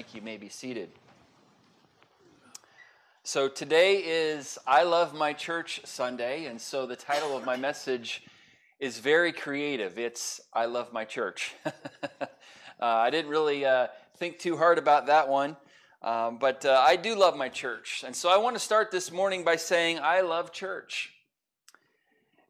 Thank you. you may be seated. So today is I Love My Church Sunday, and so the title of my message is very creative. It's I Love My Church. uh, I didn't really uh, think too hard about that one, um, but uh, I do love my church. And so I want to start this morning by saying I love church.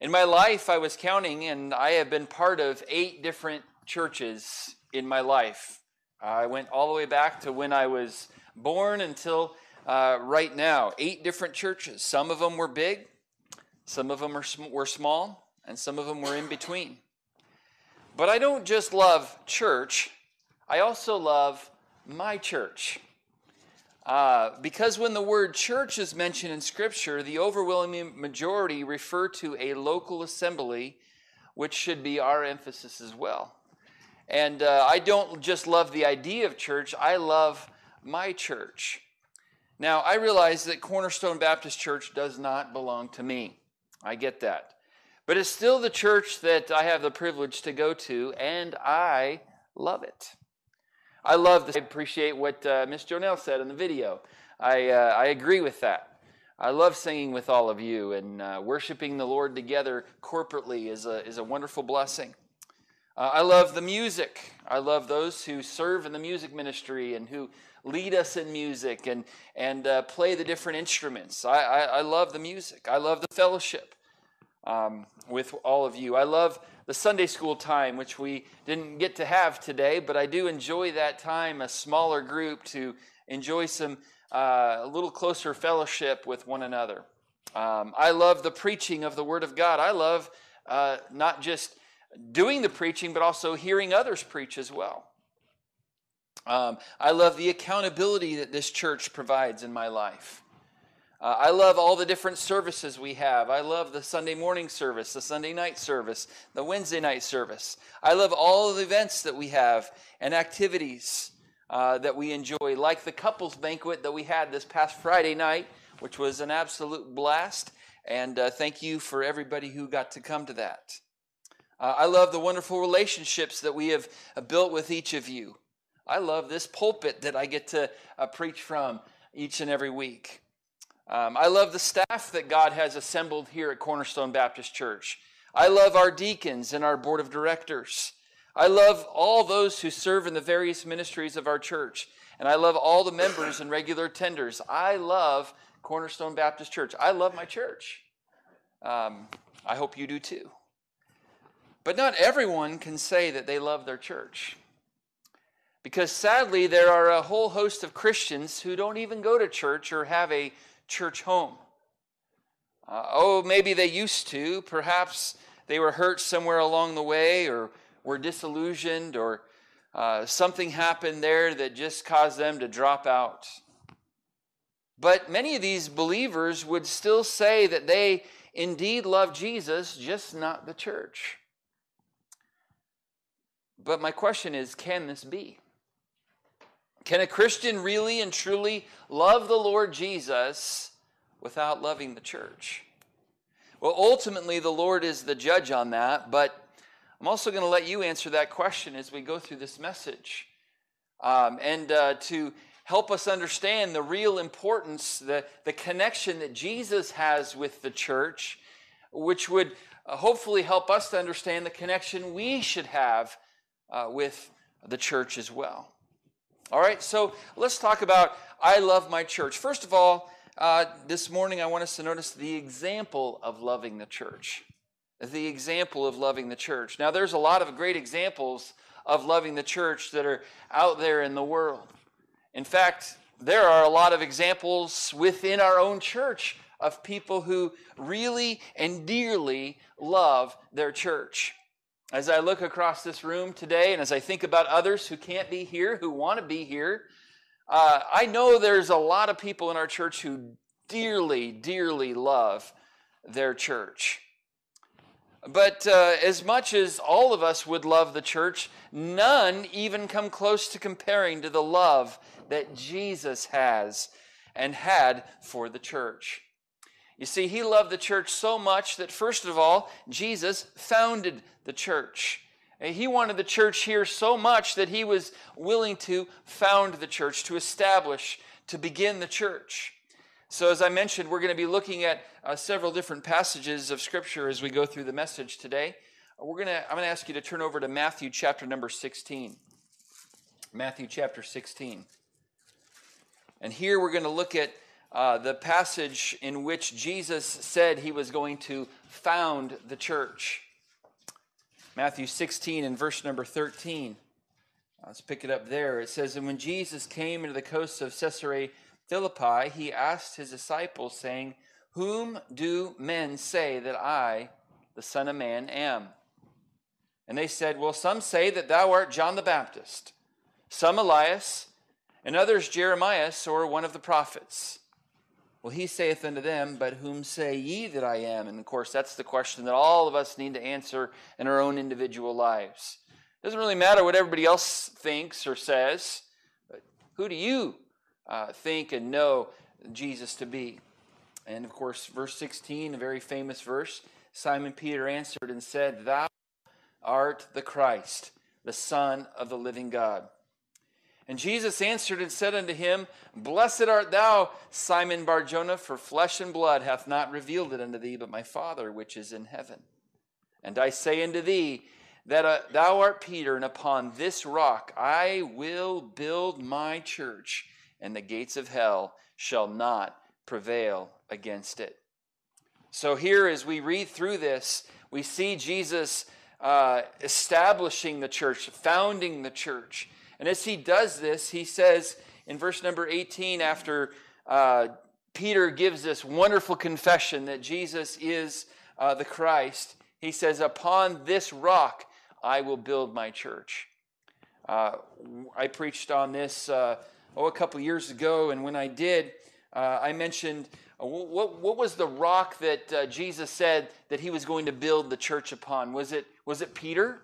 In my life, I was counting, and I have been part of eight different churches in my life. I went all the way back to when I was born until uh, right now. Eight different churches. Some of them were big, some of them were, sm- were small, and some of them were in between. But I don't just love church, I also love my church. Uh, because when the word church is mentioned in Scripture, the overwhelming majority refer to a local assembly, which should be our emphasis as well. And uh, I don't just love the idea of church, I love my church. Now, I realize that Cornerstone Baptist Church does not belong to me. I get that. But it's still the church that I have the privilege to go to, and I love it. I love this. I appreciate what uh, Miss Jonelle said in the video. I, uh, I agree with that. I love singing with all of you, and uh, worshiping the Lord together corporately is a, is a wonderful blessing. Uh, I love the music. I love those who serve in the music ministry and who lead us in music and, and uh, play the different instruments. I, I, I, love the music. I love the fellowship um, with all of you. I love the Sunday school time, which we didn't get to have today, but I do enjoy that time, a smaller group, to enjoy some uh, a little closer fellowship with one another. Um, I love the preaching of the Word of God. I love uh, not just doing the preaching, but also hearing others preach as well. Um, I love the accountability that this church provides in my life. Uh, I love all the different services we have. I love the Sunday morning service, the Sunday night service, the Wednesday night service. I love all the events that we have and activities uh, that we enjoy, like the couples banquet that we had this past Friday night, which was an absolute blast. And uh, thank you for everybody who got to come to that. Uh, I love the wonderful relationships that we have uh, built with each of you. I love this pulpit that I get to uh, preach from each and every week. Um, I love the staff that God has assembled here at Cornerstone Baptist Church. I love our deacons and our board of directors. I love all those who serve in the various ministries of our church. And I love all the members and regular attenders. I love Cornerstone Baptist Church. I love my church. Um, I hope you do too. But not everyone can say that they love their church. Because sadly, there are a whole host of Christians who don't even go to church or have a church home. Uh, oh, maybe they used to. Perhaps they were hurt somewhere along the way or were disillusioned or uh, something happened there that just caused them to drop out. But many of these believers would still say that they indeed love Jesus, just not the church. But my question is can this be? Can a Christian really and truly love the Lord Jesus without loving the church? Well, ultimately, the Lord is the judge on that, but I'm also going to let you answer that question as we go through this message. Um, and uh, to help us understand the real importance, the, the connection that Jesus has with the church, which would uh, hopefully help us to understand the connection we should have uh, with the church as well. All right, so let's talk about I love my church. First of all, uh, this morning I want us to notice the example of loving the church. The example of loving the church. Now, there's a lot of great examples of loving the church that are out there in the world. In fact, there are a lot of examples within our own church of people who really and dearly love their church. As I look across this room today and as I think about others who can't be here, who want to be here, uh, I know there's a lot of people in our church who dearly, dearly love their church. But uh, as much as all of us would love the church, none even come close to comparing to the love that Jesus has and had for the church. You see, he loved the church so much that, first of all, Jesus founded the church. He wanted the church here so much that he was willing to found the church, to establish, to begin the church. So, as I mentioned, we're going to be looking at uh, several different passages of Scripture as we go through the message today. We're going to, I'm going to ask you to turn over to Matthew chapter number 16. Matthew chapter 16. And here we're going to look at uh, the passage in which Jesus said he was going to found the church. Matthew 16 and verse number 13. Let's pick it up there. It says, And when Jesus came into the coasts of Caesarea Philippi, he asked his disciples, saying, Whom do men say that I, the Son of Man, am? And they said, Well, some say that thou art John the Baptist, some Elias, and others Jeremiah or one of the prophets. Well, he saith unto them, But whom say ye that I am? And of course, that's the question that all of us need to answer in our own individual lives. It doesn't really matter what everybody else thinks or says, but who do you uh, think and know Jesus to be? And of course, verse 16, a very famous verse Simon Peter answered and said, Thou art the Christ, the Son of the living God. And Jesus answered and said unto him, Blessed art thou, Simon Barjona, for flesh and blood hath not revealed it unto thee, but my Father which is in heaven. And I say unto thee, that uh, thou art Peter, and upon this rock I will build my church, and the gates of hell shall not prevail against it. So, here as we read through this, we see Jesus uh, establishing the church, founding the church. And as he does this, he says in verse number 18, after uh, Peter gives this wonderful confession that Jesus is uh, the Christ, he says, Upon this rock I will build my church. Uh, I preached on this uh, oh a couple years ago, and when I did, uh, I mentioned uh, what, what was the rock that Jesus said that he was going to build the church upon? Was it was it Peter?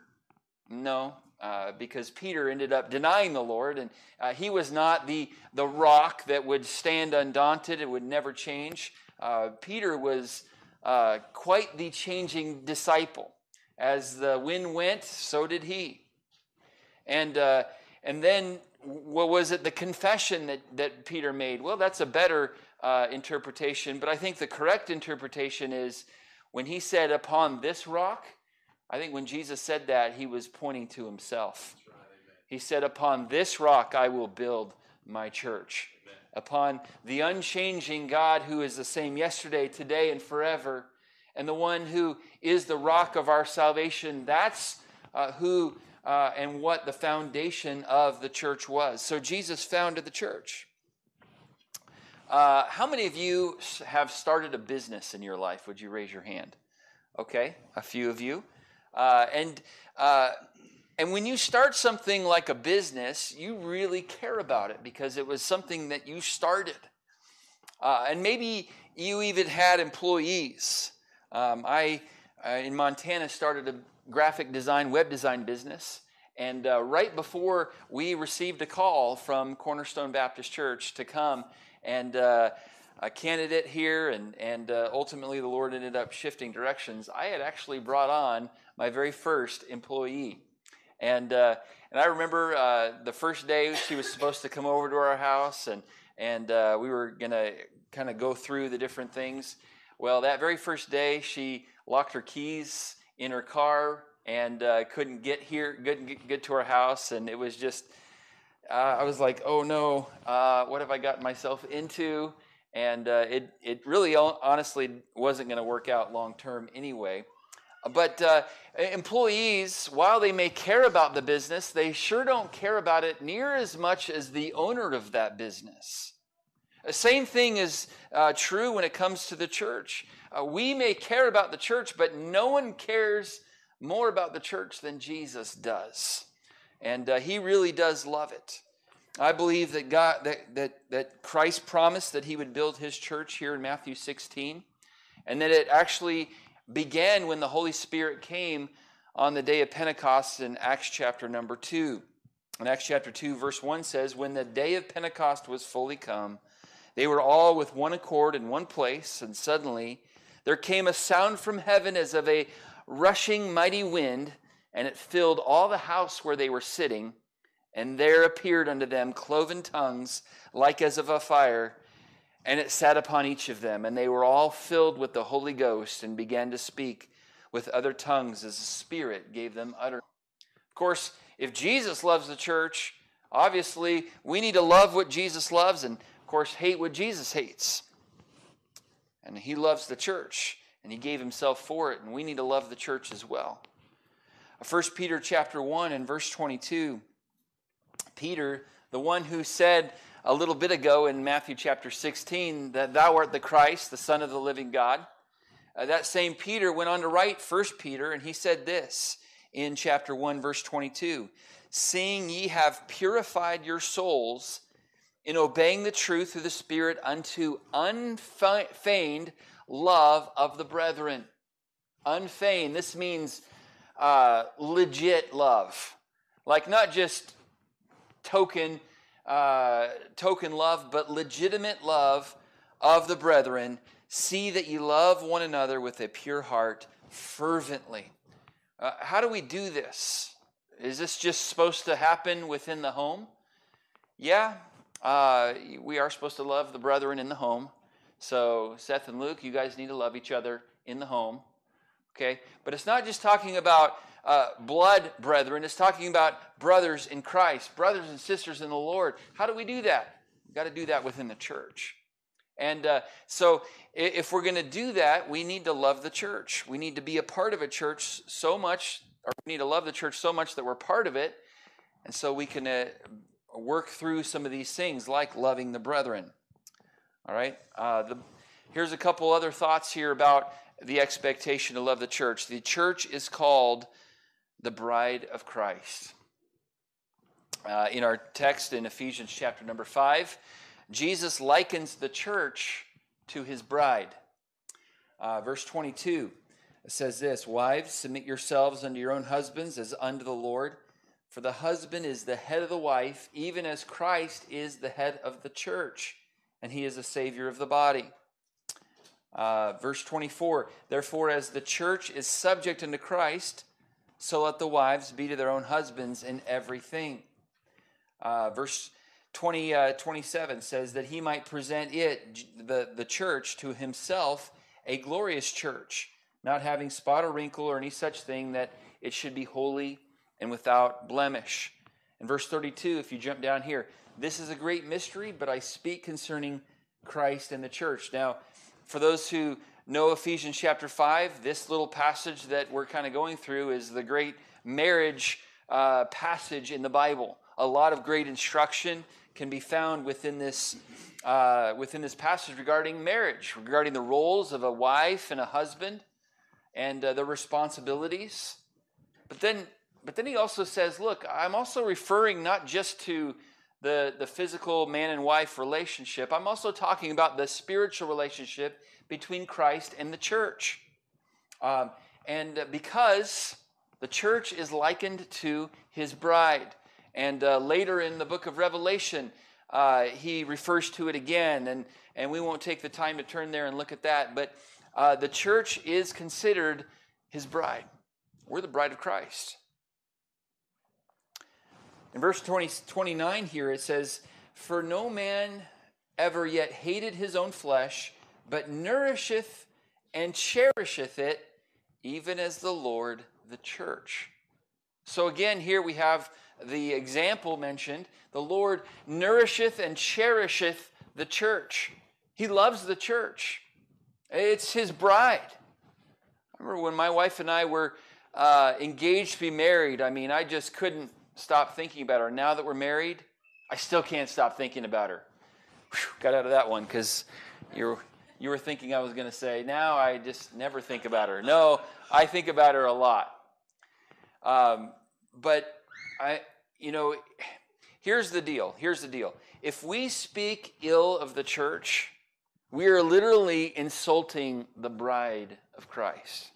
No, uh, because Peter ended up denying the Lord, and uh, he was not the, the rock that would stand undaunted, it would never change. Uh, Peter was uh, quite the changing disciple. As the wind went, so did he. And, uh, and then, what was it, the confession that, that Peter made? Well, that's a better interpretation, but I think the correct interpretation is when he said, Upon this rock, I think when Jesus said that, he was pointing to himself. He said, Upon this rock I will build my church. Amen. Upon the unchanging God who is the same yesterday, today, and forever, and the one who is the rock of our salvation. That's uh, who uh, and what the foundation of the church was. So Jesus founded the church. Uh, how many of you have started a business in your life? Would you raise your hand? Okay, a few of you. Uh, and uh, and when you start something like a business, you really care about it because it was something that you started. Uh, and maybe you even had employees. Um, I, uh, in Montana, started a graphic design, web design business. And uh, right before we received a call from Cornerstone Baptist Church to come and uh, a candidate here, and, and uh, ultimately the Lord ended up shifting directions. I had actually brought on my very first employee. And, uh, and I remember uh, the first day she was supposed to come over to our house, and, and uh, we were going to kind of go through the different things. Well, that very first day, she locked her keys in her car and uh, couldn't get here, couldn't get, to our house, and it was just, uh, I was like, oh no, uh, what have I gotten myself into? And it, it really honestly wasn't going to work out long term anyway. But uh, employees, while they may care about the business, they sure don't care about it near as much as the owner of that business. The same thing is uh, true when it comes to the church. Uh, we may care about the church, but no one cares more about the church than Jesus does. And uh, he really does love it. I believe that God that, that that Christ promised that he would build his church here in Matthew 16, and that it actually began when the Holy Spirit came on the day of Pentecost in Acts chapter number 2. In Acts chapter 2, verse 1 says, When the day of Pentecost was fully come, they were all with one accord in one place, and suddenly there came a sound from heaven as of a rushing mighty wind, and it filled all the house where they were sitting. And there appeared unto them cloven tongues, like as of a fire, and it sat upon each of them. And they were all filled with the Holy Ghost and began to speak with other tongues as the Spirit gave them utterance. Of course, if Jesus loves the church, obviously we need to love what Jesus loves and, of course, hate what Jesus hates. And he loves the church and he gave himself for it, and we need to love the church as well. 1 Peter chapter 1 and verse 22. Peter, the one who said a little bit ago in Matthew chapter 16 that thou art the Christ, the Son of the living God. Uh, that same Peter went on to write 1 Peter, and he said this in chapter 1, verse 22 Seeing ye have purified your souls in obeying the truth through the Spirit unto unfeigned love of the brethren. Unfeigned, this means uh, legit love. Like not just token, uh, token love, but legitimate love of the brethren. See that you love one another with a pure heart fervently. Uh, how do we do this? Is this just supposed to happen within the home? Yeah, uh, we are supposed to love the brethren in the home. So, Seth and Luke, you guys need to love each other in the home. Okay? But it's not just talking about uh, blood brethren, it's talking about brothers in Christ, brothers and sisters in the Lord. How do we do that? We've got to do that within the church. And uh, so, if we're going to do that, we need to love the church. We need to be a part of a church so much, or we need to love the church so much that we're part of it. And so we can uh, work through some of these things like loving the brethren. All right? Uh, the, here's a couple other thoughts here about the expectation to love the church. The church is called the bride of Christ. Uh, in our text in Ephesians chapter number 5, Jesus likens the church to his bride. Uh, verse 22 says this Wives, submit yourselves unto your own husbands as unto the Lord. For the husband is the head of the wife, even as Christ is the head of the church and he is the savior of the body. Uh, verse 24 Therefore, as the church is subject unto Christ, so let the wives be to their own husbands in everything. Uh, verse 20, uh, 27 says that he might present it, the, the church, to himself a glorious church, not having spot or wrinkle or any such thing, that it should be holy and without blemish. In verse 32, if you jump down here, this is a great mystery, but I speak concerning Christ and the church. Now, for those who know Ephesians chapter 5, this little passage that we're kind of going through is the great marriage uh, passage in the Bible. A lot of great instruction can be found within this, uh, within this passage regarding marriage, regarding the roles of a wife and a husband and uh, the responsibilities. But then, but then he also says, look, I'm also referring not just to the, the physical man and wife relationship, I'm also talking about the spiritual relationship between Christ and the church. Um, and because the church is likened to his bride. And uh, later in the book of Revelation, uh, he refers to it again, and, and we won't take the time to turn there and look at that. But uh, the church is considered his bride. We're the bride of Christ. In verse 20, 29 here, it says, For no man ever yet hated his own flesh, but nourisheth and cherisheth it, even as the Lord the church. So again, here we have the example mentioned. The Lord nourisheth and cherisheth the church. He loves the church. It's his bride. I remember when my wife and I were uh, engaged to be married, I mean, I just couldn't stop thinking about her. Now that we're married, I still can't stop thinking about her. Whew, got out of that one because you you were thinking I was going to say, now I just never think about her. No, I think about her a lot. Um, but I, you know, here's the deal. Here's the deal. If we speak ill of the church, we are literally insulting the bride of Christ.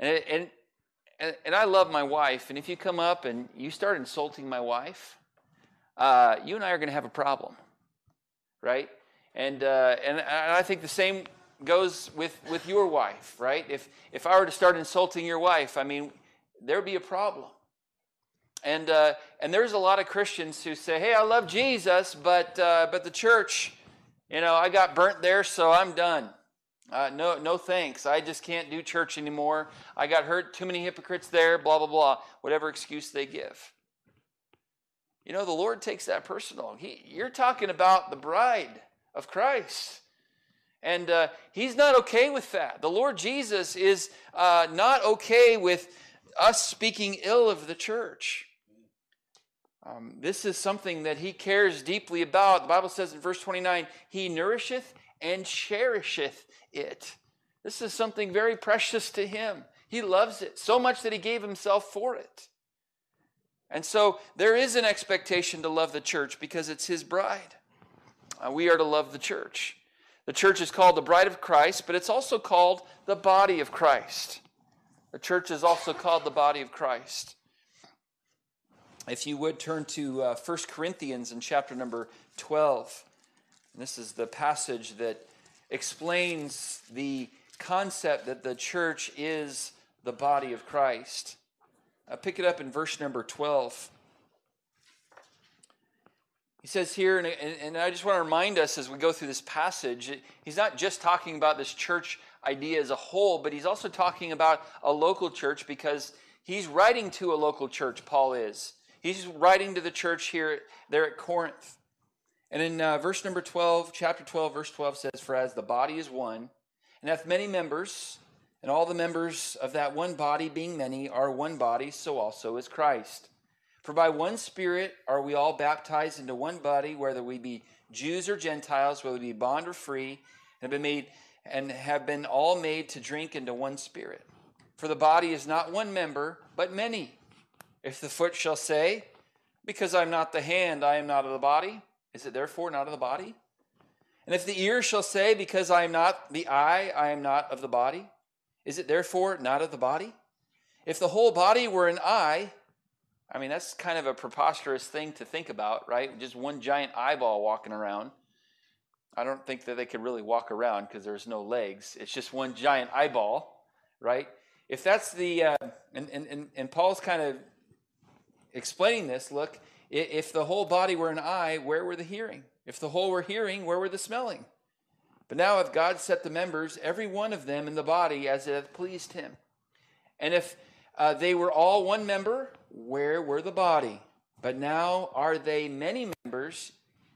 Right. And, and and, and I love my wife, and if you come up and you start insulting my wife, uh, you and I are going to have a problem, right? And, uh, and I think the same goes with, with your wife, right? If, if I were to start insulting your wife, I mean, there'd be a problem. And, uh, and there's a lot of Christians who say, hey, I love Jesus, but, uh, but the church, you know, I got burnt there, so I'm done. Uh, no, no thanks. I just can't do church anymore. I got hurt, too many hypocrites there, blah, blah, blah, whatever excuse they give. You know, the Lord takes that personal. He, you're talking about the bride of Christ. And uh, he's not okay with that. The Lord Jesus is uh, not okay with us speaking ill of the church. Um, this is something that he cares deeply about. The Bible says in verse 29 He nourisheth and cherisheth it. This is something very precious to him. He loves it so much that he gave himself for it. And so there is an expectation to love the church because it's his bride. Uh, we are to love the church. The church is called the bride of Christ, but it's also called the body of Christ. The church is also called the body of Christ. If you would turn to uh, 1 Corinthians in chapter number 12, this is the passage that explains the concept that the church is the body of Christ. Uh, pick it up in verse number 12. He says here, and, and I just want to remind us as we go through this passage, he's not just talking about this church idea as a whole, but he's also talking about a local church because he's writing to a local church, Paul is. He's writing to the church here, there at Corinth. And in uh, verse number 12, chapter 12, verse 12 says, For as the body is one, and hath many members, and all the members of that one body, being many, are one body, so also is Christ. For by one Spirit are we all baptized into one body, whether we be Jews or Gentiles, whether we be bond or free, and have been made and have been all made to drink into one Spirit. For the body is not one member, but many. If the foot shall say, Because I am not the hand, I am not of the body, is it therefore not of the body? And if the ear shall say, Because I am not the eye, I am not of the body, is it therefore not of the body? If the whole body were an eye, I mean, that's kind of a preposterous thing to think about, right? Just one giant eyeball walking around. I don't think that they could really walk around because there's no legs. It's just one giant eyeball, right? If that's the, uh, and, and, and Paul's kind of explaining this look, if the whole body were an eye, where were the hearing? If the whole were hearing, where were the smelling? But now if God set the members, every one of them in the body, as it hath pleased him. And if uh, they were all one member, where were the body? But now are they many members,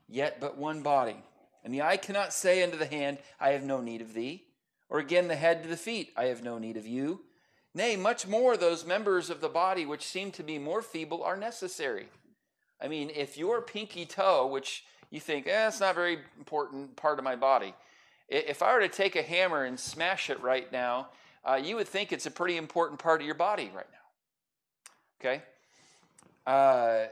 yet but one body. And the eye cannot say unto the hand, I have no need of thee. Or again the head to the feet, I have no need of you. Nay, much more those members of the body which seem to be more feeble are necessary. I mean, if your pinky toe, which you think, eh, it's not a very important part of my body, if I were to take a hammer and smash it right now, uh, you would think it's a pretty important part of your body right now. Okay? Uh,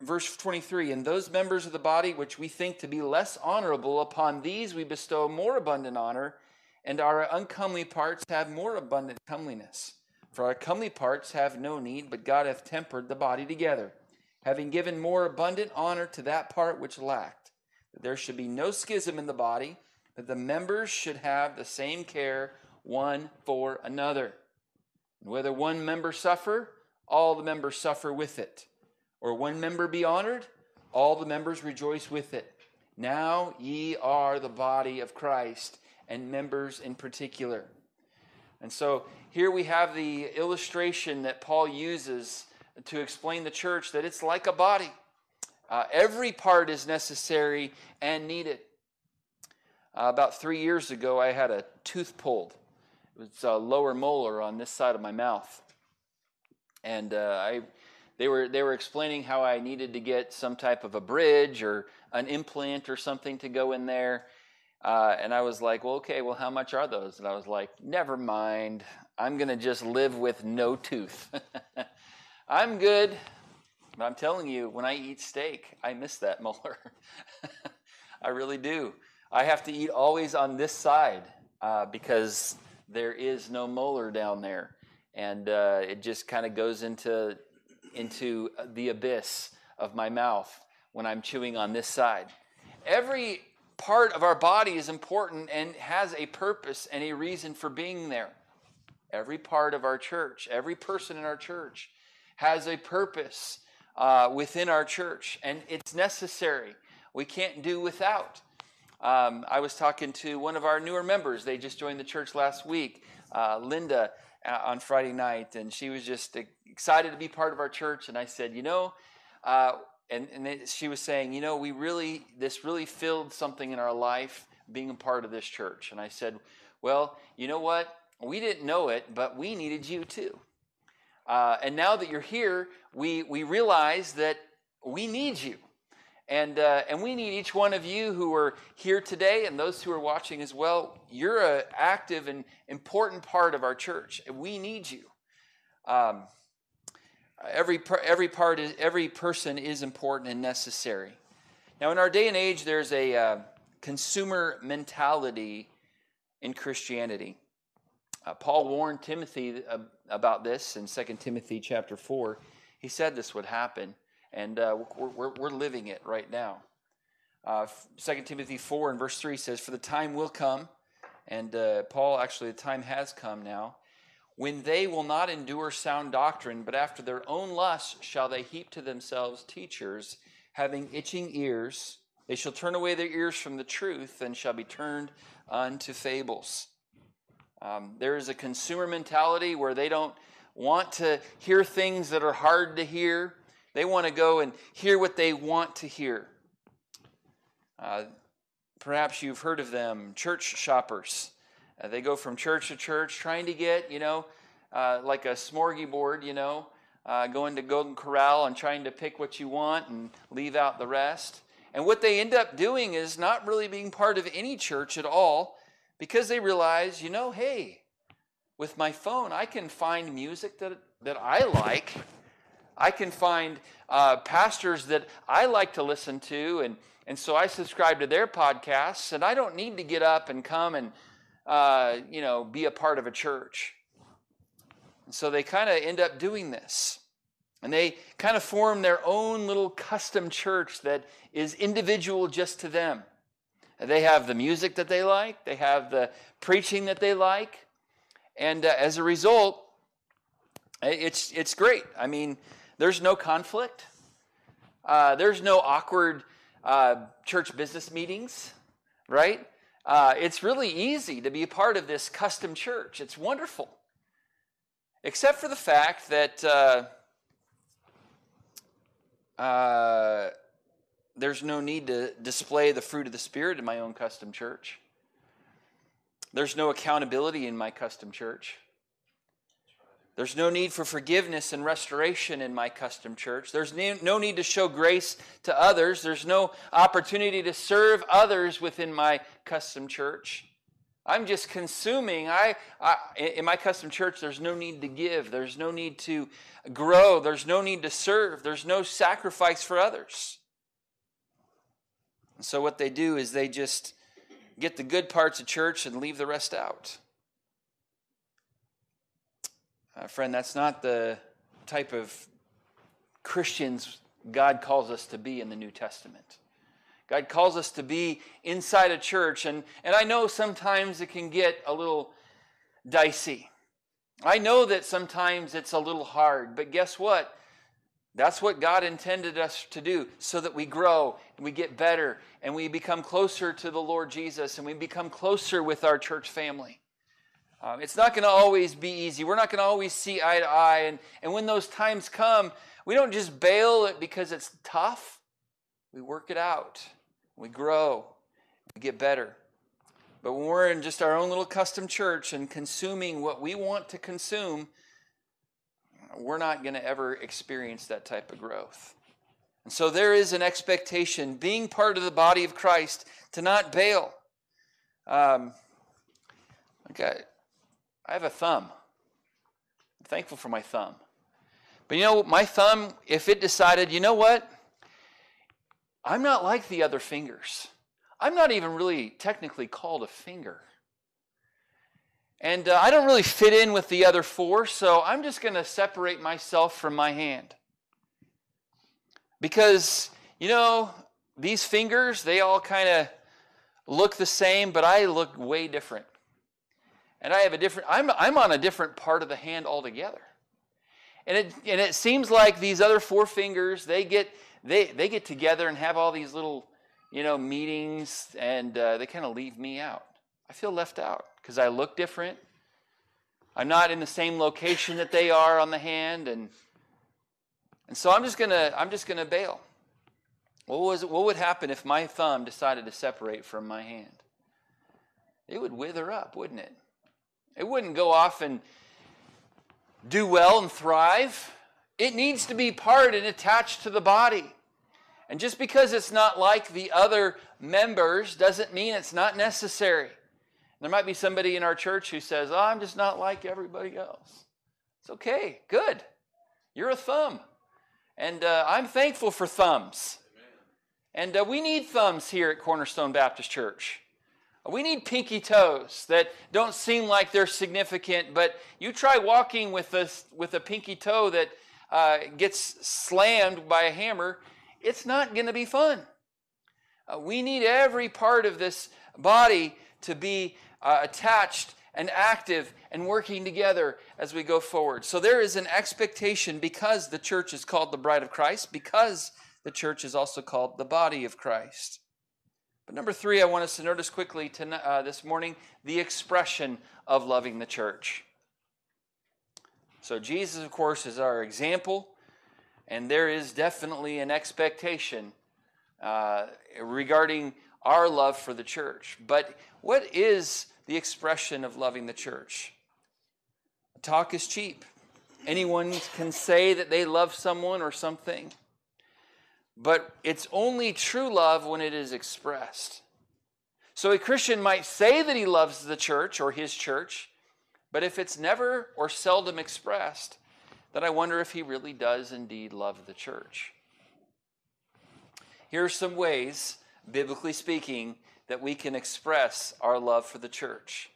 verse 23 And those members of the body which we think to be less honorable, upon these we bestow more abundant honor, and our uncomely parts have more abundant comeliness. For our comely parts have no need, but God hath tempered the body together, having given more abundant honor to that part which lacked, that there should be no schism in the body, that the members should have the same care one for another. And whether one member suffer, all the members suffer with it. Or one member be honored, all the members rejoice with it. Now ye are the body of Christ, and members in particular. And so here we have the illustration that Paul uses to explain the church that it's like a body. Uh, every part is necessary and needed. Uh, about three years ago, I had a tooth pulled. It was a lower molar on this side of my mouth, and uh, I, they were they were explaining how I needed to get some type of a bridge or an implant or something to go in there. Uh, and I was like, well, okay, well, how much are those? And I was like, never mind. I'm going to just live with no tooth. I'm good. But I'm telling you, when I eat steak, I miss that molar. I really do. I have to eat always on this side uh, because there is no molar down there, and uh, it just kind of goes into into the abyss of my mouth when I'm chewing on this side. Every part of our body is important and has a purpose and a reason for being there. Every part of our church, every person in our church has a purpose uh, within our church, and it's necessary. We can't do without. Um, I was talking to one of our newer members. They just joined the church last week, uh, Linda, uh, on Friday night, and she was just excited to be part of our church. And I said, you know, uh, and, and she was saying, you know, we really, this really filled something in our life being a part of this church. And I said, well, you know what? We didn't know it, but we needed you too. Uh, and now that you're here, we, we realize that we need you. And, uh, and we need each one of you who are here today and those who are watching as well. You're an active and important part of our church. We need you. Um, every, every, part is, every person is important and necessary. Now, in our day and age, there's a uh, consumer mentality in Christianity. Uh, Paul warned Timothy uh, about this in 2 Timothy chapter 4. He said this would happen, and uh, we're, we're, we're, living it right now. Uh, 2 Timothy 4 and verse 3 says, For the time will come, and uh, Paul, actually, the time has come now, when they will not endure sound doctrine, but after their own lusts shall they heap to themselves teachers, having itching ears. They shall turn away their ears from the truth, and shall be turned unto fables. Um, there is a consumer mentality where they don't want to hear things that are hard to hear. They want to go and hear what they want to hear. Uh, perhaps you've heard of them, church shoppers. Uh, they go from church to church trying to get, you know, uh, like a smorgasbord, you know, uh, going to Golden Corral and trying to pick what you want and leave out the rest. And what they end up doing is not really being part of any church at all because they realize, you know, hey, with my phone, I can find music that, that I like. I can find uh, pastors that I like to listen to, and, and so I subscribe to their podcasts, and I don't need to get up and come and, uh, you know, be a part of a church. And so they kind of end up doing this. And they kind of form their own little custom church that is individual just to them. They have the music that they like, they have the preaching that they like, and uh, as a result, it's, it's great. I mean, there's no conflict, uh, there's no awkward uh, church business meetings, right? Uh, it's really easy to be a part of this custom church. It's wonderful. Except for the fact that uh, uh, there's no need to display the fruit of the Spirit in my own custom church. There's no accountability in my custom church. There's no need for forgiveness and restoration in my custom church. There's no need to show grace to others. There's no opportunity to serve others within my custom church. I'm just consuming. I, I, in my custom church, there's no need to give. There's no need to grow. There's no need to serve. There's no sacrifice for others. And so what they do is they just get the good parts of church and leave the rest out. Uh, friend, that's not the type of Christians God calls us to be in the New Testament. God calls us to be inside a church, and, and I know sometimes it can get a little dicey. I know that sometimes it's a little hard, but guess what? That's what God intended us to do so that we grow and we get better and we become closer to the Lord Jesus and we become closer with our church family. Um, it's not going to always be easy. We're not going to always see eye to eye. And, and when those times come, we don't just bail it because it's tough. We work it out. We grow. We get better. But when we're in just our own little custom church and consuming what we want to consume, we're not going to ever experience that type of growth. And so there is an expectation, being part of the body of Christ, to not bail. Um, okay, I have a thumb. I'm thankful for my thumb. But you know, my thumb, if it decided, you know what? I'm not like the other fingers. I'm not even really technically called a finger. And uh, I don't really fit in with the other four, so I'm just going to separate myself from my hand. Because, you know, these fingers, they all kind of look the same, but I look way different. and I have a different, I'm, I'm on a different part of the hand altogether. And it, and it seems like these other four fingers, they get, they, they get together and have all these little, you know, meetings, and uh, they kind of leave me out. I feel left out because I look different. I'm not in the same location that they are on the hand, and and so I'm just gonna I'm just gonna bail. What was what would happen if my thumb decided to separate from my hand? It would wither up, wouldn't it? It wouldn't go off and do well and thrive. It needs to be part and attached to the body. And just because it's not like the other members doesn't mean it's not necessary. There might be somebody in our church who says, oh, I'm just not like everybody else. It's okay, good. You're a thumb. And uh, I'm thankful for thumbs. And uh, we need thumbs here at Cornerstone Baptist Church. We need pinky toes that don't seem like they're significant, but you try walking with a, with a pinky toe that uh, gets slammed by a hammer, it's not going to be fun. Uh, we need every part of this body to be uh, attached and active and working together as we go forward. So there is an expectation because the church is called the bride of Christ, because the church is also called the body of Christ. But number three, I want us to notice quickly to, uh, this morning the expression of loving the church. So, Jesus, of course, is our example, and there is definitely an expectation uh, regarding our love for the church. But what is the expression of loving the church? Talk is cheap. Anyone can say that they love someone or something. But it's only true love when it is expressed. So a Christian might say that he loves the church or his church, but if it's never or seldom expressed, then I wonder if he really does indeed love the church. Here are some ways, biblically speaking, that we can express our love for the church.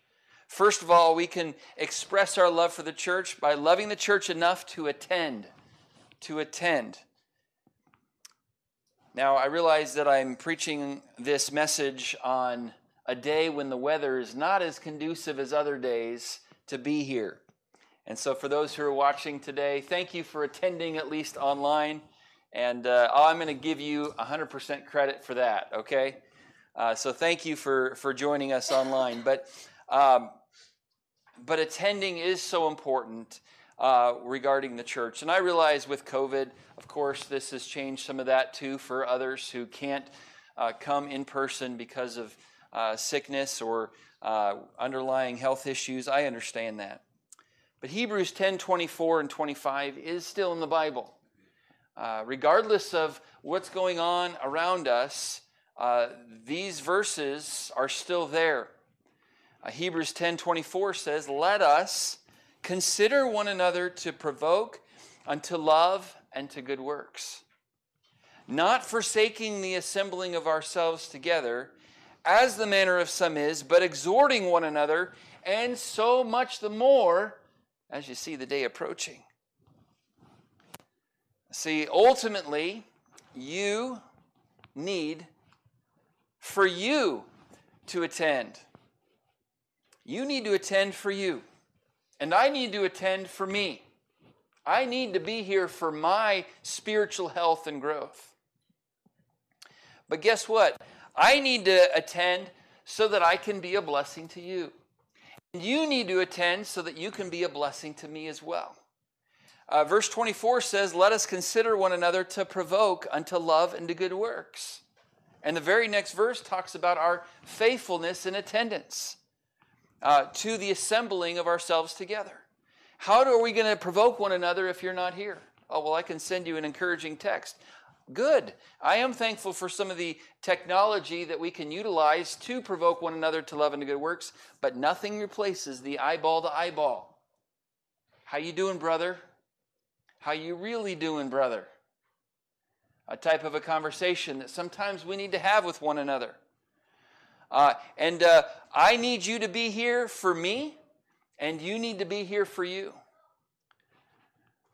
First of all, we can express our love for the church by loving the church enough to attend. To attend. Now, I realize that I'm preaching this message on a day when the weather is not as conducive as other days to be here. And so, for those who are watching today, thank you for attending at least online. And uh, I'm going to give you 100% credit for that, okay? Uh, so, thank you for, for joining us online. But, um, but attending is so important uh, regarding the church. And I realize with COVID, of course, this has changed some of that too for others who can't uh, come in person because of uh, sickness or uh, underlying health issues. I understand that. But Hebrews 10 24 and 25 is still in the Bible. Regardless of what's going on around us, uh, these verses are still there. Hebrews 10 24 says, Let us Consider one another to provoke unto love and to good works, not forsaking the assembling of ourselves together, as the manner of some is, but exhorting one another, and so much the more as you see the day approaching. See, ultimately, you need for you to attend. You need to attend for you. And I need to attend for me. I need to be here for my spiritual health and growth. But guess what? I need to attend so that I can be a blessing to you. And you need to attend so that you can be a blessing to me as well. Uh, verse 24 says, Let us consider one another to provoke unto love and to good works. And the very next verse talks about our faithfulness in attendance uh, to the assembling of ourselves together. How are we going to provoke one another if you're not here? Oh, well, I can send you an encouraging text. Good. I am thankful for some of the technology that we can utilize to provoke one another to love and to good works, but nothing replaces the eyeball to eyeball. How you doing, brother? How you really doing, brother? A type of a conversation that sometimes we need to have with one another. Uh, and uh, I need you to be here for me, and you need to be here for you.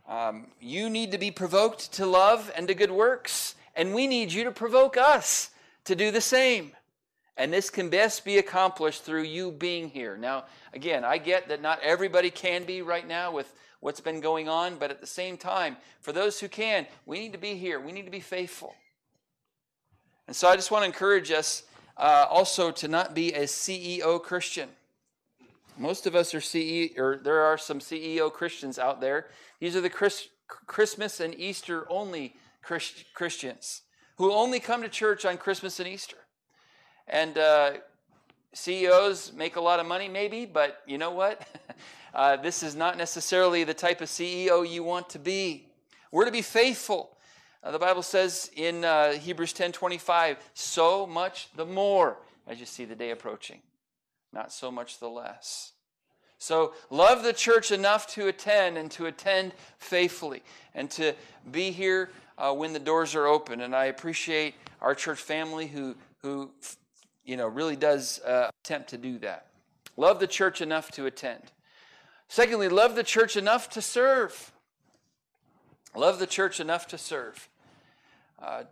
Um, you need to be provoked to love and to good works, and we need you to provoke us to do the same. And this can best be accomplished through you being here. Now, again, I get that not everybody can be right now with what's been going on, but at the same time, for those who can, we need to be here. We need to be faithful. And so I just want to encourage us uh, also to not be a CEO Christian. Most of us are CEO, or there are some CEO Christians out there. These are the Chris, Christmas and Easter only Christ, Christians who only come to church on Christmas and Easter. And uh, CEOs make a lot of money, maybe, but you know what? uh, this is not necessarily the type of CEO you want to be. We're to be faithful. Uh, the Bible says in uh, Hebrews 10:25, "So much the more as you see the day approaching, not so much the less." So love the church enough to attend and to attend faithfully and to be here uh, when the doors are open. And I appreciate our church family who who you know really does uh, attempt to do that. Love the church enough to attend. Secondly, love the church enough to serve. Love the church enough to serve. Uh,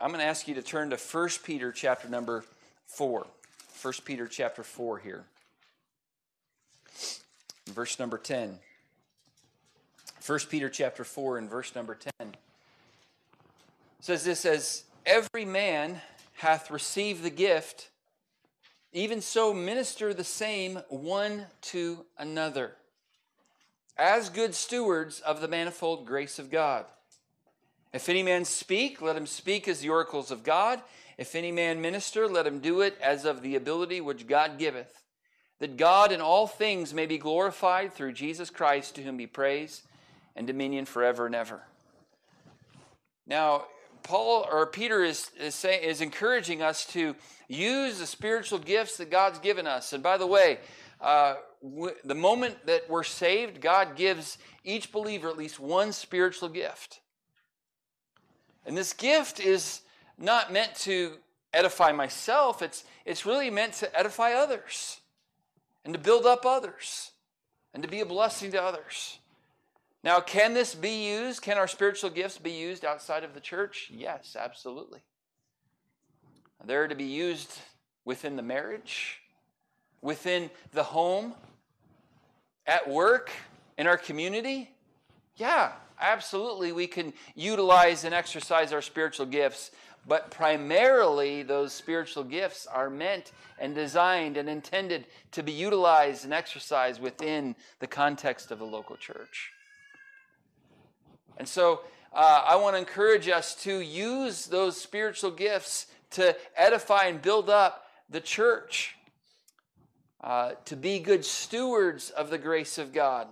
I'm going to ask you to turn to 1 Peter chapter number 4. 1 Peter chapter 4 here. Verse number 10. 1 Peter chapter 4 and verse number 10 says this as every man hath received the gift, even so minister the same one to another, as good stewards of the manifold grace of God. If any man speak, let him speak as the oracles of God. If any man minister, let him do it as of the ability which God giveth, that God in all things may be glorified through Jesus Christ, to whom be praise and dominion forever and ever. Now, Paul or Peter is, is, saying, is encouraging us to use the spiritual gifts that God's given us. And by the way, uh, w- the moment that we're saved, God gives each believer at least one spiritual gift. And this gift is not meant to edify myself, it's, it's really meant to edify others and to build up others and to be a blessing to others. Now, can this be used? Can our spiritual gifts be used outside of the church? Yes, absolutely. They're to be used within the marriage, within the home, at work, in our community. Yeah, absolutely. We can utilize and exercise our spiritual gifts, but primarily those spiritual gifts are meant and designed and intended to be utilized and exercised within the context of the local church. And so uh, I want to encourage us to use those spiritual gifts to edify and build up the church, uh, to be good stewards of the grace of God,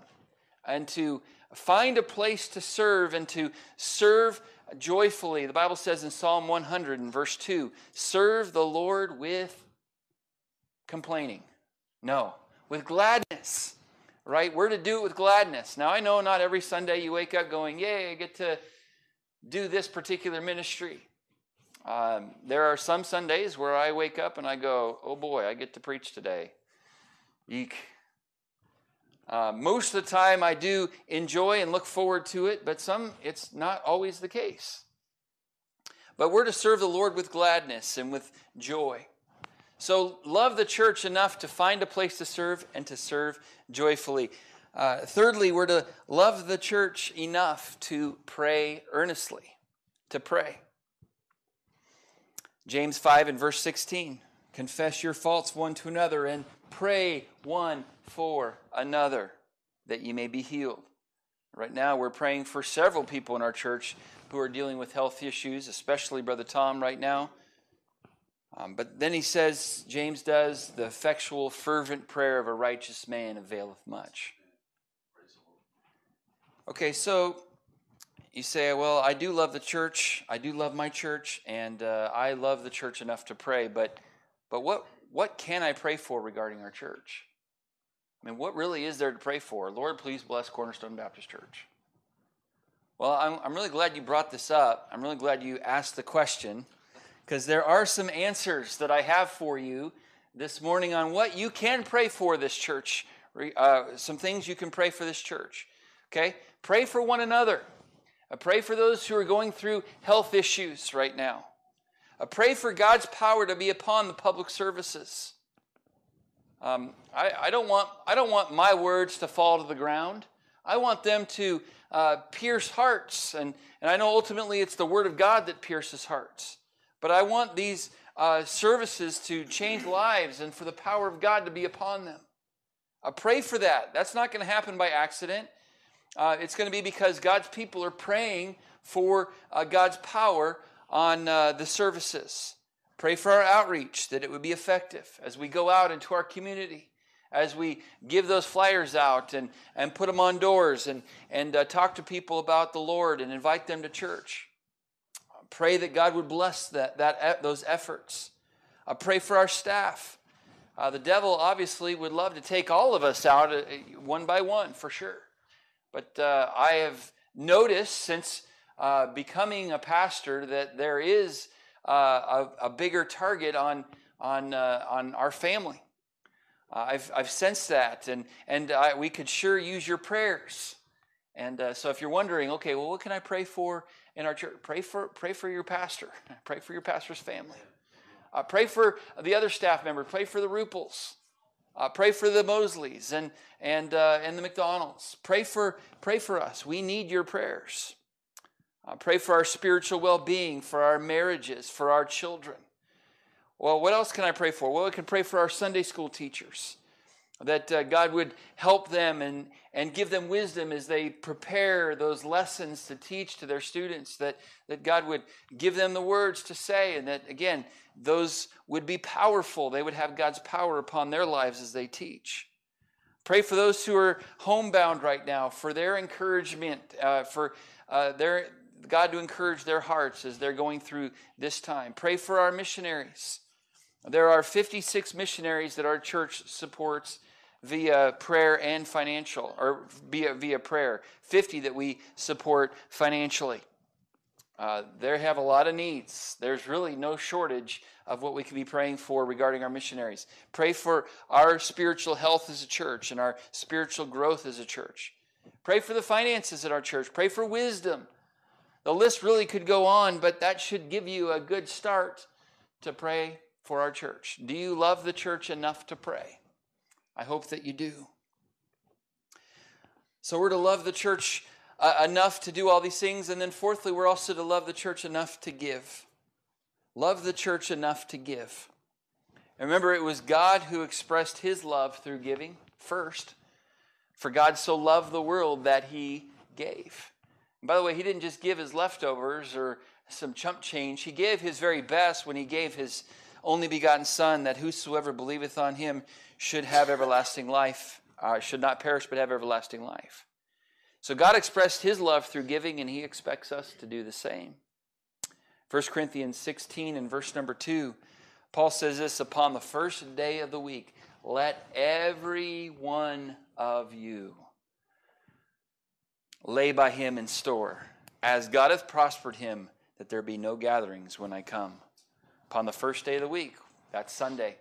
and to find a place to serve and to serve joyfully. The Bible says in Psalm 100 and verse 2 serve the Lord with complaining. No, with gladness right? We're to do it with gladness. Now, I know not every Sunday you wake up going, Yay, I get to do this particular ministry. Um, there are some Sundays where I wake up and I go, Oh boy, I get to preach today. Eek. Uh, most of the time, I do enjoy and look forward to it, but some it's not always the case. But we're to serve the Lord with gladness and with joy. So love the church enough to find a place to serve and to serve joyfully. Uh, thirdly, we're to love the church enough to pray earnestly, to pray. James 5 and verse 16 confess your faults one to another and pray one for another that you may be healed. Right now, we're praying for several people in our church who are dealing with health issues, especially Brother Tom right now. Um, but then he says, James does, the effectual, fervent prayer of a righteous man availeth much. Okay, so you say, well, I do love the church. I do love my church, and uh, I love the church enough to pray. But, but what, what can I pray for regarding our church? I mean, what really is there to pray for? Lord, please bless Cornerstone Baptist Church. Well, I'm, I'm really glad you brought this up. I'm really glad you asked the question because there are some answers that I have for you this morning on what you can pray for this church. Uh, some things you can pray for this church. Okay? Pray for one another. Uh, pray for those who are going through health issues right now. Uh, pray for God's power to be upon the public services. Um, I, I, don't want, I don't want my words to fall to the ground. I want them to uh, pierce hearts. And, and I know ultimately it's the Word of God that pierces hearts. But I want these uh, services to change lives and for the power of God to be upon them. Uh, pray for that. That's not going to happen by accident. Uh, it's going to be because God's people are praying for uh, God's power on uh, the services. Pray for our outreach, that it would be effective as we go out into our community, as we give those flyers out and, and put them on doors and, and uh, talk to people about the Lord and invite them to church. Pray that God would bless that, that, those efforts. Uh, pray for our staff. Uh, the devil obviously would love to take all of us out uh, one by one, for sure. But uh, I have noticed since uh, becoming a pastor that there is uh, a, a, bigger target on, on, uh, on our family. Uh, I've, I've sensed that, and, and I, we could sure use your prayers. And uh, so if you're wondering, okay, well, what can I pray for in our church? Pray for, pray for your pastor. pray for your pastor's family. Uh, pray for the other staff member. Pray for the Rupels. Uh, pray for the Mosleys and, and, uh, and the McDonalds. Pray for, pray for us. We need your prayers. Uh, pray for our spiritual well being, for our marriages, for our children. Well, what else can I pray for? Well, I can pray for our Sunday school teachers, that uh, God would help them and, and give them wisdom as they prepare those lessons to teach to their students, that, that God would give them the words to say, and that, again, those would be powerful. They would have God's power upon their lives as they teach. Pray for those who are homebound right now, for their encouragement, uh, for uh, their, God to encourage their hearts as they're going through this time. Pray for our missionaries. There are 56 missionaries that our church supports via prayer and financial, or via, via prayer, 50 that we support financially. Uh, they have a lot of needs. There's really no shortage of what we can be praying for regarding our missionaries. Pray for our spiritual health as a church and our spiritual growth as a church. Pray for the finances at our church. Pray for wisdom the list really could go on, but that should give you a good start to pray for our church. Do you love the church enough to pray? I hope that you do. So we're to love the church uh, enough to do all these things. And then, fourthly, we're also to love the church enough to give. Love the church enough to give. And remember, it was God who expressed his love through giving first. For God so loved the world that he gave. By the way, he didn't just give his leftovers or some chump change. He gave his very best when he gave his only begotten Son, that whosoever believeth on him should have everlasting life, uh, should not perish but have everlasting life. So God expressed his love through giving, and he expects us to do the same. 1 Corinthians 16 and verse number 2, Paul says this Upon the first day of the week, let every one of you lay by him in store, as God hath prospered him, that there be no gatherings when I come. Upon the first day of the week, that's Sunday,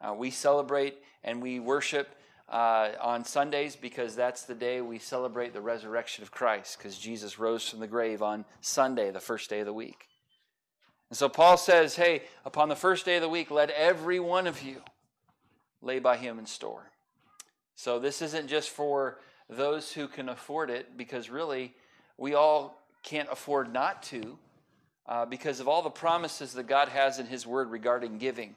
uh, we celebrate and we worship uh, on Sundays because that's the day we celebrate the resurrection of Christ, because Jesus rose from the grave on Sunday, the first day of the week. And so Paul says, Hey, upon the first day of the week, let every one of you lay by him in store. So this isn't just for those who can afford it, because really, we all can't afford not to, uh, because of all the promises that God has in His Word regarding giving,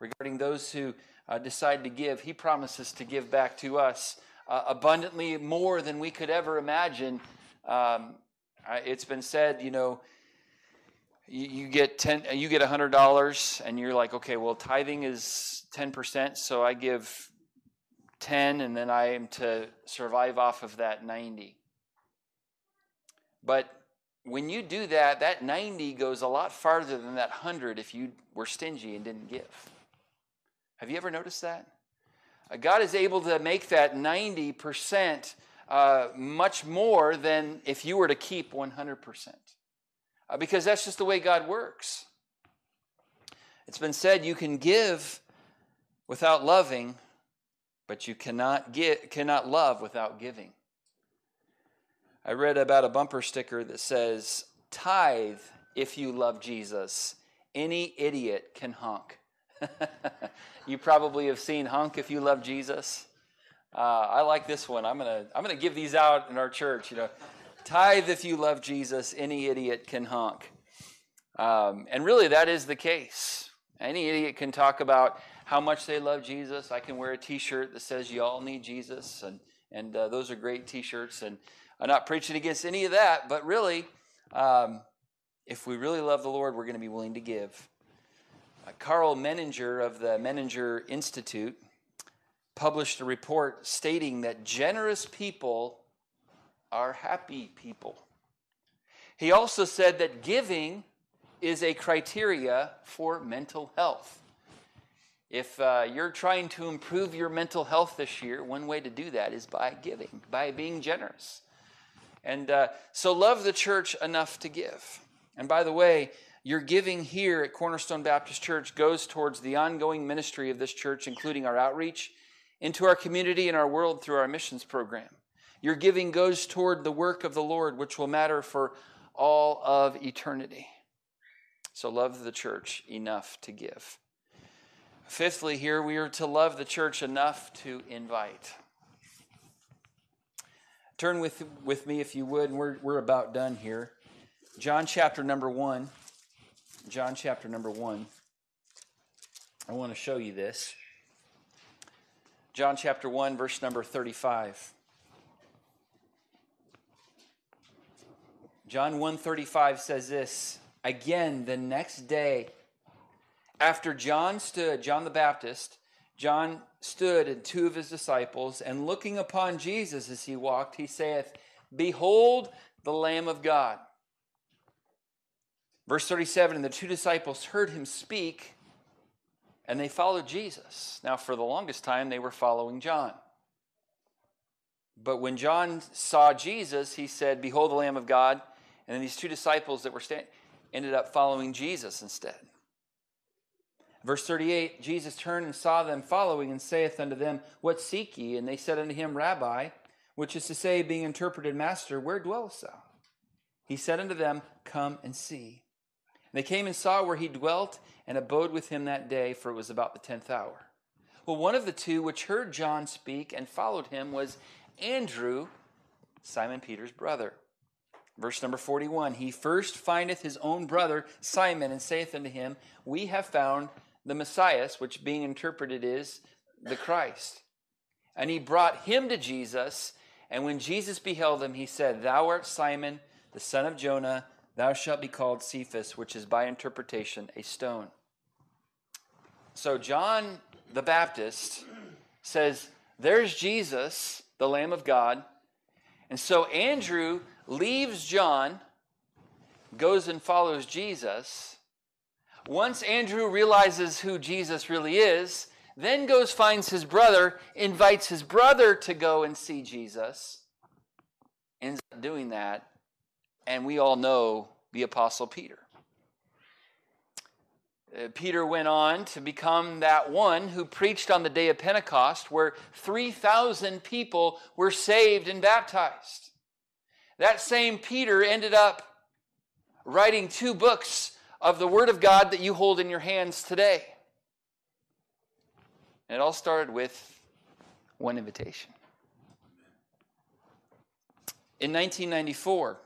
regarding those who uh, decide to give. He promises to give back to us uh, abundantly more than we could ever imagine. Um, it's been said, you know, you, get ten, you get a hundred dollars, and you're like, okay, well, tithing is ten percent, so I give 10 and then I am to survive off of that 90. But when you do that, that 90 goes a lot farther than that 100 if you were stingy and didn't give. Have you ever noticed that? Uh, God is able to make that 90% uh, much more than if you were to keep 100%. Uh, because that's just the way God works. It's been said you can give without loving, but you cannot get cannot love without giving. I read about a bumper sticker that says, "Tithe if you love Jesus, any idiot can honk. you probably have seen honk if you love Jesus. Uh, I like this one. I'm gonna I'm gonna give these out in our church. You know, tithe if you love Jesus. Any idiot can honk. Um, and really, that is the case. Any idiot can talk about how much they love Jesus. I can wear a T-shirt that says "You all need Jesus," and and uh, those are great T-shirts. And I'm not preaching against any of that, but really, um, if we really love the Lord, we're going to be willing to give. Uh, Karl Menninger of the Menninger Institute published a report stating that generous people are happy people. He also said that giving is a criteria for mental health. If uh, you're trying to improve your mental health this year, one way to do that is by giving, by being generous. And uh, so, love the church enough to give. And by the way, your giving here at Cornerstone Baptist Church goes towards the ongoing ministry of this church, including our outreach into our community and our world through our missions program. Your giving goes toward the work of the Lord, which will matter for all of eternity. So love the church enough to give. Fifthly, here we are to love the church enough to invite. Turn with, with me, if you would, and we're, we're about done here. John chapter number one. John chapter number one. I want to show you this. John chapter 1, verse number 35. John 1:35 says this, again the next day after John stood, John the Baptist, John stood and two of his disciples, and looking upon Jesus as he walked, he saith, Behold the Lamb of God. Verse 37 And the two disciples heard him speak, and they followed Jesus. Now, for the longest time, they were following John. But when John saw Jesus, he said, Behold the Lamb of God. And then these two disciples that were standing ended up following Jesus instead. Verse 38 Jesus turned and saw them following, and saith unto them, What seek ye? And they said unto him, Rabbi, which is to say, being interpreted, Master, where dwellest thou? He said unto them, Come and see. And they came and saw where he dwelt, and abode with him that day, for it was about the tenth hour. Well, one of the two which heard John speak and followed him was Andrew, Simon Peter's brother. Verse number 41 He first findeth his own brother Simon and saith unto him, We have found the Messiah, which being interpreted is the Christ. And he brought him to Jesus. And when Jesus beheld him, he said, Thou art Simon, the son of Jonah, thou shalt be called Cephas, which is by interpretation a stone. So John the Baptist says, There's Jesus, the Lamb of God. And so Andrew leaves John, goes and follows Jesus. Once Andrew realizes who Jesus really is, then goes finds his brother, invites his brother to go and see Jesus. Ends up doing that, and we all know the apostle Peter. Uh, Peter went on to become that one who preached on the day of Pentecost, where 3,000 people were saved and baptized. That same Peter ended up writing two books of the Word of God that you hold in your hands today. And it all started with one invitation. In 1994,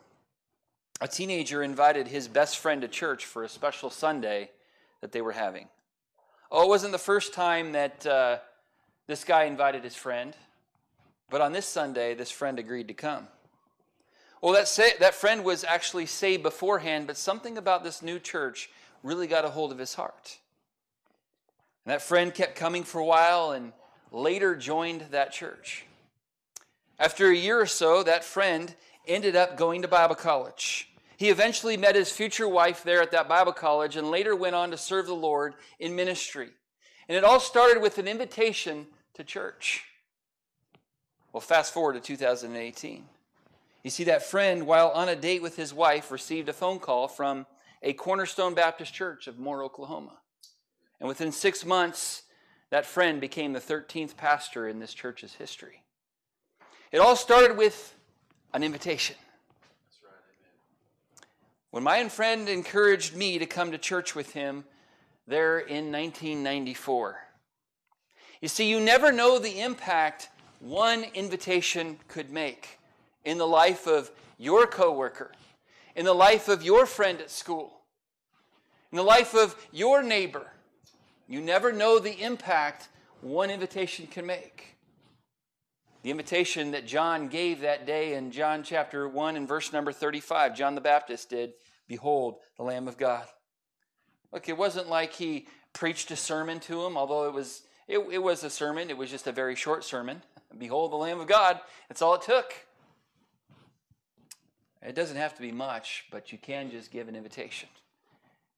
a teenager invited his best friend to church for a special Sunday that they were having. Oh, it wasn't the first time that uh, this guy invited his friend, but on this Sunday, this friend agreed to come. Well, that, say, that friend was actually saved beforehand, but something about this new church really got a hold of his heart. And that friend kept coming for a while and later joined that church. After a year or so, that friend ended up going to Bible college. He eventually met his future wife there at that Bible college and later went on to serve the Lord in ministry. And it all started with an invitation to church. Well, fast forward to 2018. You see, that friend, while on a date with his wife, received a phone call from a Cornerstone Baptist Church of Moore, Oklahoma. And within six months, that friend became the 13th pastor in this church's history. It all started with an invitation. when my friend encouraged me to come to church with him there in 1994. You see, you never know the impact one invitation could make in the life of your coworker, in the life of your friend at school, in the life of your neighbor. You never know the impact one invitation can make. The invitation that John gave that day in John chapter 1 and verse number 35, John the Baptist did, Behold, the Lamb of God. Look, it wasn't like he preached a sermon to him, although it was, it, it was a sermon. It was just a very short sermon. Behold, the Lamb of God. That's all it took. It doesn't have to be much, but you can just give an invitation.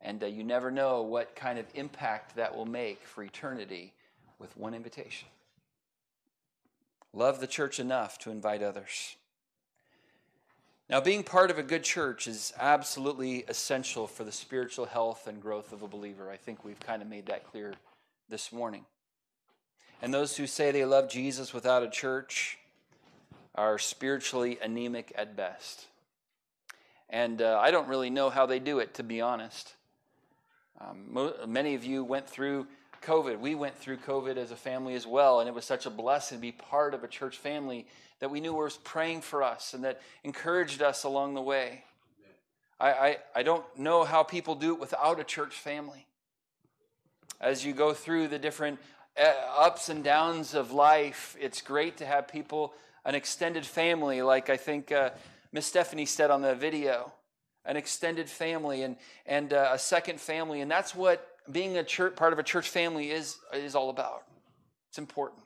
And uh, you never know what kind of impact that will make for eternity with one invitation. Love the church enough to invite others. Now, being part of a good church is absolutely essential for the spiritual health and growth of a believer. I think we've kind of made that clear this morning. And those who say they love Jesus without a church are spiritually anemic at best. And uh, I don't really know how they do it, to be honest. Um, mo- many of you went through COVID. We went through COVID as a family as well, and it was such a blessing to be part of a church family that we knew was praying for us and that encouraged us along the way. I, I, I don't know how people do it without a church family. As you go through the different uh, ups and downs of life, it's great to have people, an extended family, like I think uh, Miss Stephanie said on the video, an extended family and, and uh, a second family. And that's what being a church, part of a church family is, is all about. It's important.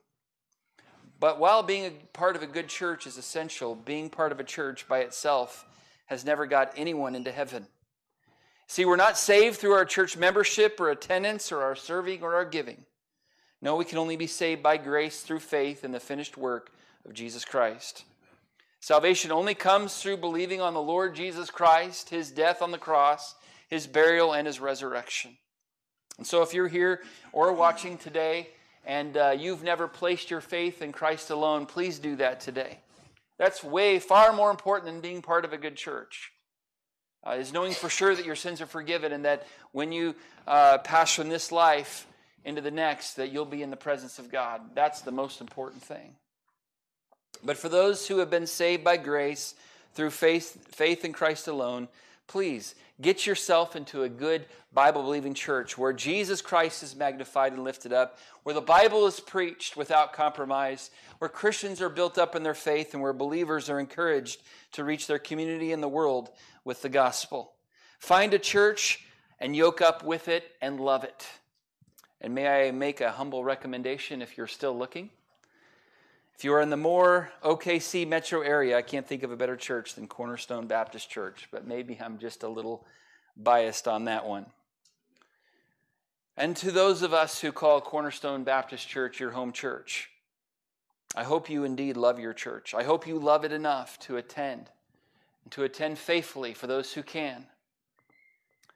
But while being a part of a good church is essential, being part of a church by itself has never got anyone into heaven. See, we're not saved through our church membership or attendance or our serving or our giving. No, we can only be saved by grace through faith in the finished work of Jesus Christ. Salvation only comes through believing on the Lord Jesus Christ, his death on the cross, his burial, and his resurrection. And so, if you're here or watching today and uh, you've never placed your faith in Christ alone, please do that today. That's way far more important than being part of a good church. Uh, is knowing for sure that your sins are forgiven and that when you uh, pass from this life into the next, that you'll be in the presence of God. That's the most important thing. But for those who have been saved by grace through faith, faith in Christ alone, please get yourself into a good Bible believing church where Jesus Christ is magnified and lifted up, where the Bible is preached without compromise, where Christians are built up in their faith, and where believers are encouraged to reach their community and the world with the gospel. Find a church and yoke up with it and love it. And may I make a humble recommendation if you're still looking? If you are in the Moore OKC metro area, I can't think of a better church than Cornerstone Baptist Church, but maybe I'm just a little biased on that one. And to those of us who call Cornerstone Baptist Church your home church, I hope you indeed love your church. I hope you love it enough to attend and to attend faithfully for those who can,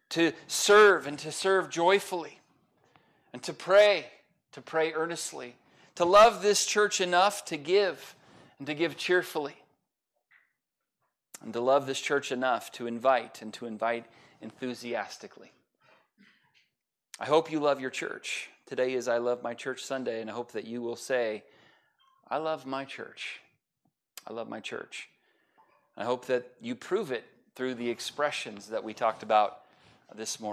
to serve and to serve joyfully, and to pray, to pray earnestly to love this church enough to give and to give cheerfully, and to love this church enough to invite and to invite enthusiastically. I hope you love your church. Today is I Love My Church Sunday, and I hope that you will say, I love my church. I love my church. I hope that you prove it through the expressions that we talked about this morning.